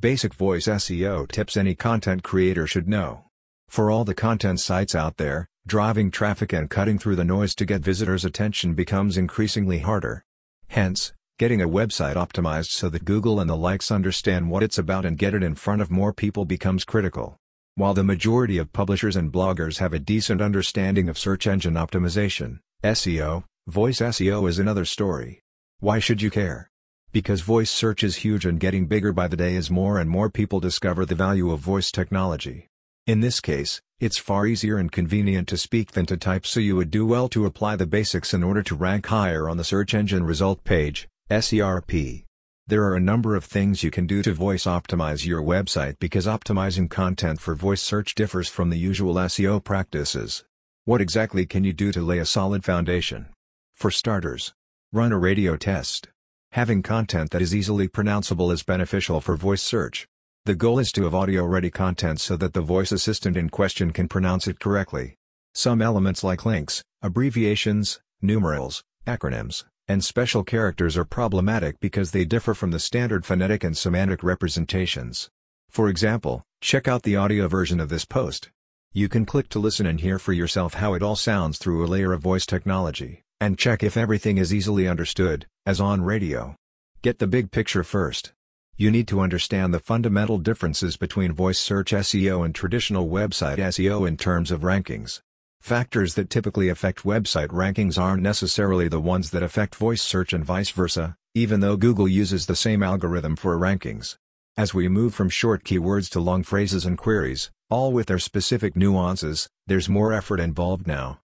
Basic voice SEO tips any content creator should know. For all the content sites out there, driving traffic and cutting through the noise to get visitors' attention becomes increasingly harder. Hence, getting a website optimized so that Google and the likes understand what it's about and get it in front of more people becomes critical. While the majority of publishers and bloggers have a decent understanding of search engine optimization, SEO, voice SEO is another story. Why should you care? Because voice search is huge and getting bigger by the day as more and more people discover the value of voice technology. In this case, it's far easier and convenient to speak than to type so you would do well to apply the basics in order to rank higher on the search engine result page, SERP. There are a number of things you can do to voice optimize your website because optimizing content for voice search differs from the usual SEO practices. What exactly can you do to lay a solid foundation? For starters, run a radio test. Having content that is easily pronounceable is beneficial for voice search. The goal is to have audio-ready content so that the voice assistant in question can pronounce it correctly. Some elements like links, abbreviations, numerals, acronyms, and special characters are problematic because they differ from the standard phonetic and semantic representations. For example, check out the audio version of this post. You can click to listen and hear for yourself how it all sounds through a layer of voice technology, and check if everything is easily understood, as on radio. Get the big picture first. You need to understand the fundamental differences between voice search SEO and traditional website SEO in terms of rankings. Factors that typically affect website rankings aren't necessarily the ones that affect voice search and vice versa, even though Google uses the same algorithm for rankings. As we move from short keywords to long phrases and queries, all with their specific nuances, there's more effort involved now.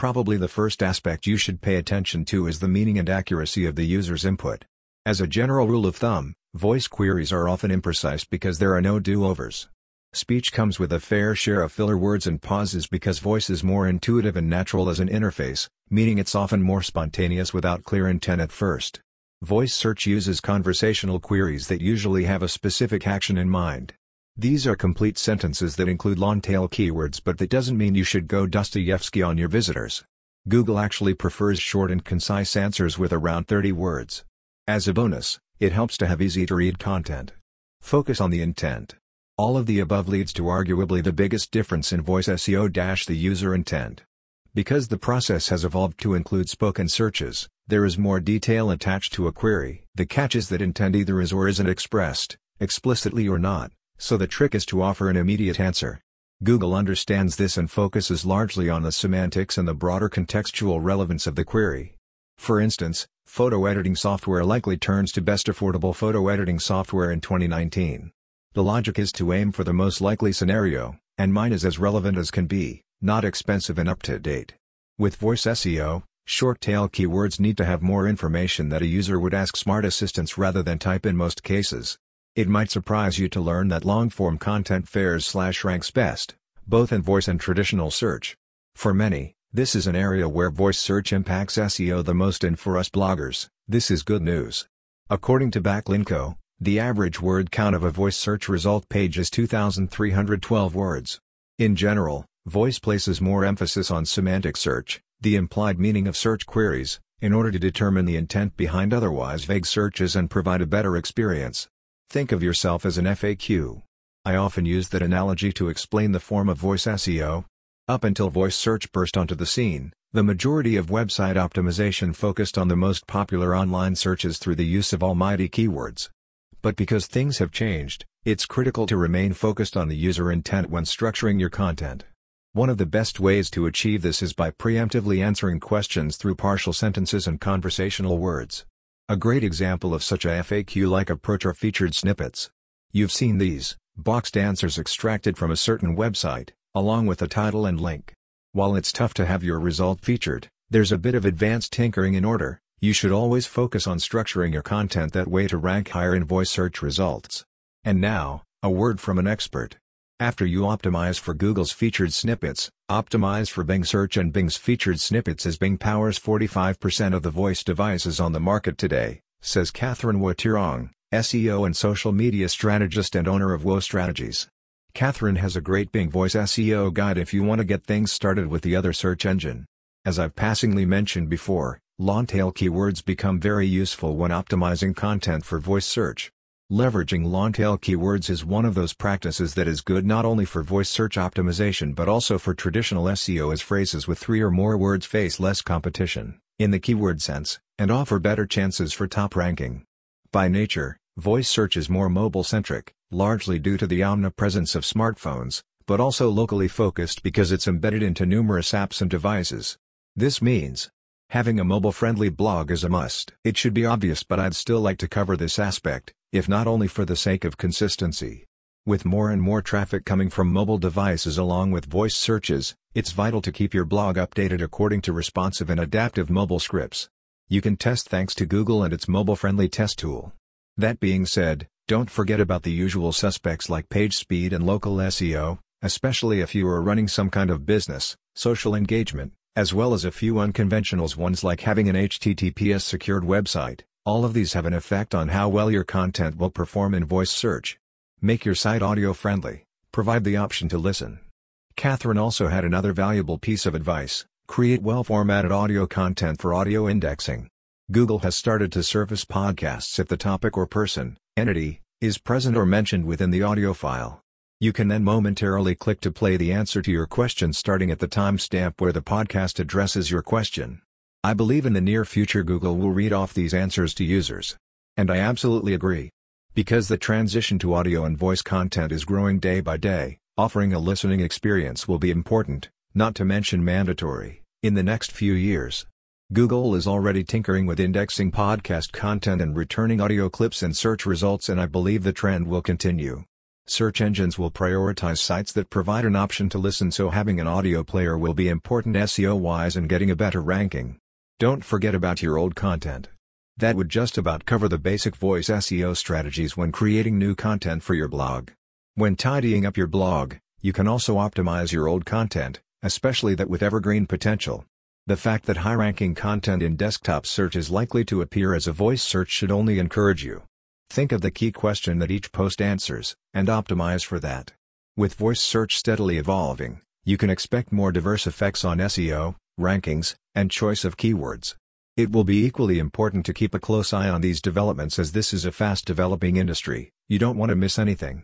Probably the first aspect you should pay attention to is the meaning and accuracy of the user's input. As a general rule of thumb, voice queries are often imprecise because there are no do-overs. Speech comes with a fair share of filler words and pauses because voice is more intuitive and natural as an interface, meaning it's often more spontaneous without clear intent at first. Voice search uses conversational queries that usually have a specific action in mind. These are complete sentences that include long-tail keywords but that doesn't mean you should go Dostoevsky on your visitors. Google actually prefers short and concise answers with around 30 words. As a bonus, it helps to have easy-to-read content. Focus on the intent. All of the above leads to arguably the biggest difference in voice SEO- the user intent. Because the process has evolved to include spoken searches, there is more detail attached to a query. The catch is that intent either is or isn't expressed, explicitly or not so the trick is to offer an immediate answer. Google understands this and focuses largely on the semantics and the broader contextual relevance of the query. For instance, photo editing software likely turns to best affordable photo editing software in 2019. The logic is to aim for the most likely scenario, and mine is as relevant as can be, not expensive and up to date. With voice SEO, short tail keywords need to have more information that a user would ask smart assistants rather than type in most cases. It might surprise you to learn that long-form content fares slash ranks best, both in voice and traditional search. For many, this is an area where voice search impacts SEO the most and for us bloggers, this is good news. According to Backlinko, the average word count of a voice search result page is 2,312 words. In general, voice places more emphasis on semantic search, the implied meaning of search queries, in order to determine the intent behind otherwise vague searches and provide a better experience. Think of yourself as an FAQ. I often use that analogy to explain the form of voice SEO. Up until voice search burst onto the scene, the majority of website optimization focused on the most popular online searches through the use of almighty keywords. But because things have changed, it's critical to remain focused on the user intent when structuring your content. One of the best ways to achieve this is by preemptively answering questions through partial sentences and conversational words. A great example of such a FAQ-like approach are featured snippets. You've seen these, boxed answers extracted from a certain website, along with a title and link. While it's tough to have your result featured, there's a bit of advanced tinkering in order, you should always focus on structuring your content that way to rank higher in voice search results. And now, a word from an expert. After you optimize for Google's featured snippets, optimize for Bing search and Bing's featured snippets as Bing powers 45% of the voice devices on the market today, says Catherine Watier Ong, SEO and social media strategist and owner of WAO Strategies. Catherine has a great Bing voice SEO guide if you want to get things started with the other search engine. As I've passingly mentioned before, long tail keywords become very useful when optimizing content for voice search. Leveraging long-tail keywords is one of those practices that is good not only for voice search optimization but also for traditional SEO as phrases with three or more words face less competition, in the keyword sense, and offer better chances for top ranking. By nature, voice search is more mobile-centric, largely due to the omnipresence of smartphones, but also locally focused because it's embedded into numerous apps and devices. This means, having a mobile-friendly blog is a must. It should be obvious but I'd still like to cover this aspect, if not only for the sake of consistency. With more and more traffic coming from mobile devices along with voice searches, it's vital to keep your blog updated according to responsive and adaptive mobile scripts. You can test thanks to Google and its mobile-friendly test tool. That being said, don't forget about the usual suspects like page speed and local SEO, especially if you are running some kind of business, social engagement, as well as a few unconventionals ones like having an HTTPS secured website. All of these have an effect on how well your content will perform in voice search. Make your site audio friendly, provide the option to listen. Catherine also had another valuable piece of advice, create well-formatted audio content for audio indexing. Google has started to surface podcasts if the topic or person, entity, is present or mentioned within the audio file. You can then momentarily click to play the answer to your question starting at the timestamp where the podcast addresses your question. I believe in the near future Google will read off these answers to users. And I absolutely agree. Because the transition to audio and voice content is growing day by day, offering a listening experience will be important, not to mention mandatory, in the next few years. Google is already tinkering with indexing podcast content and returning audio clips in search results and I believe the trend will continue. Search engines will prioritize sites that provide an option to listen so having an audio player will be important SEO-wise and getting a better ranking. Don't forget about your old content. That would just about cover the basic voice SEO strategies when creating new content for your blog. When tidying up your blog, you can also optimize your old content, especially that with evergreen potential. The fact that high-ranking content in desktop search is likely to appear as a voice search should only encourage you. Think of the key question that each post answers, and optimize for that. With voice search steadily evolving, you can expect more diverse effects on SEO, rankings, and choice of keywords. It will be equally important to keep a close eye on these developments as this is a fast-developing industry, you don't want to miss anything.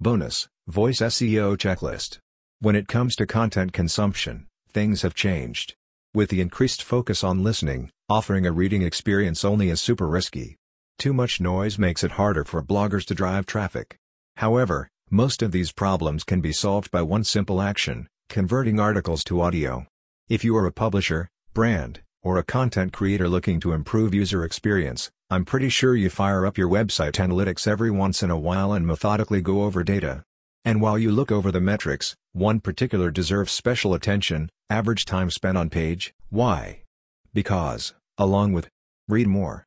Bonus, Voice SEO Checklist. When it comes to content consumption, things have changed. With the increased focus on listening, offering a reading experience only is super risky. Too much noise makes it harder for bloggers to drive traffic. However, most of these problems can be solved by one simple action, converting articles to audio. If you are a publisher, brand, or a content creator looking to improve user experience, I'm pretty sure you fire up your website analytics every once in a while and methodically go over data. And while you look over the metrics, one particular deserves special attention, average time spent on page, why? Because, along with read more,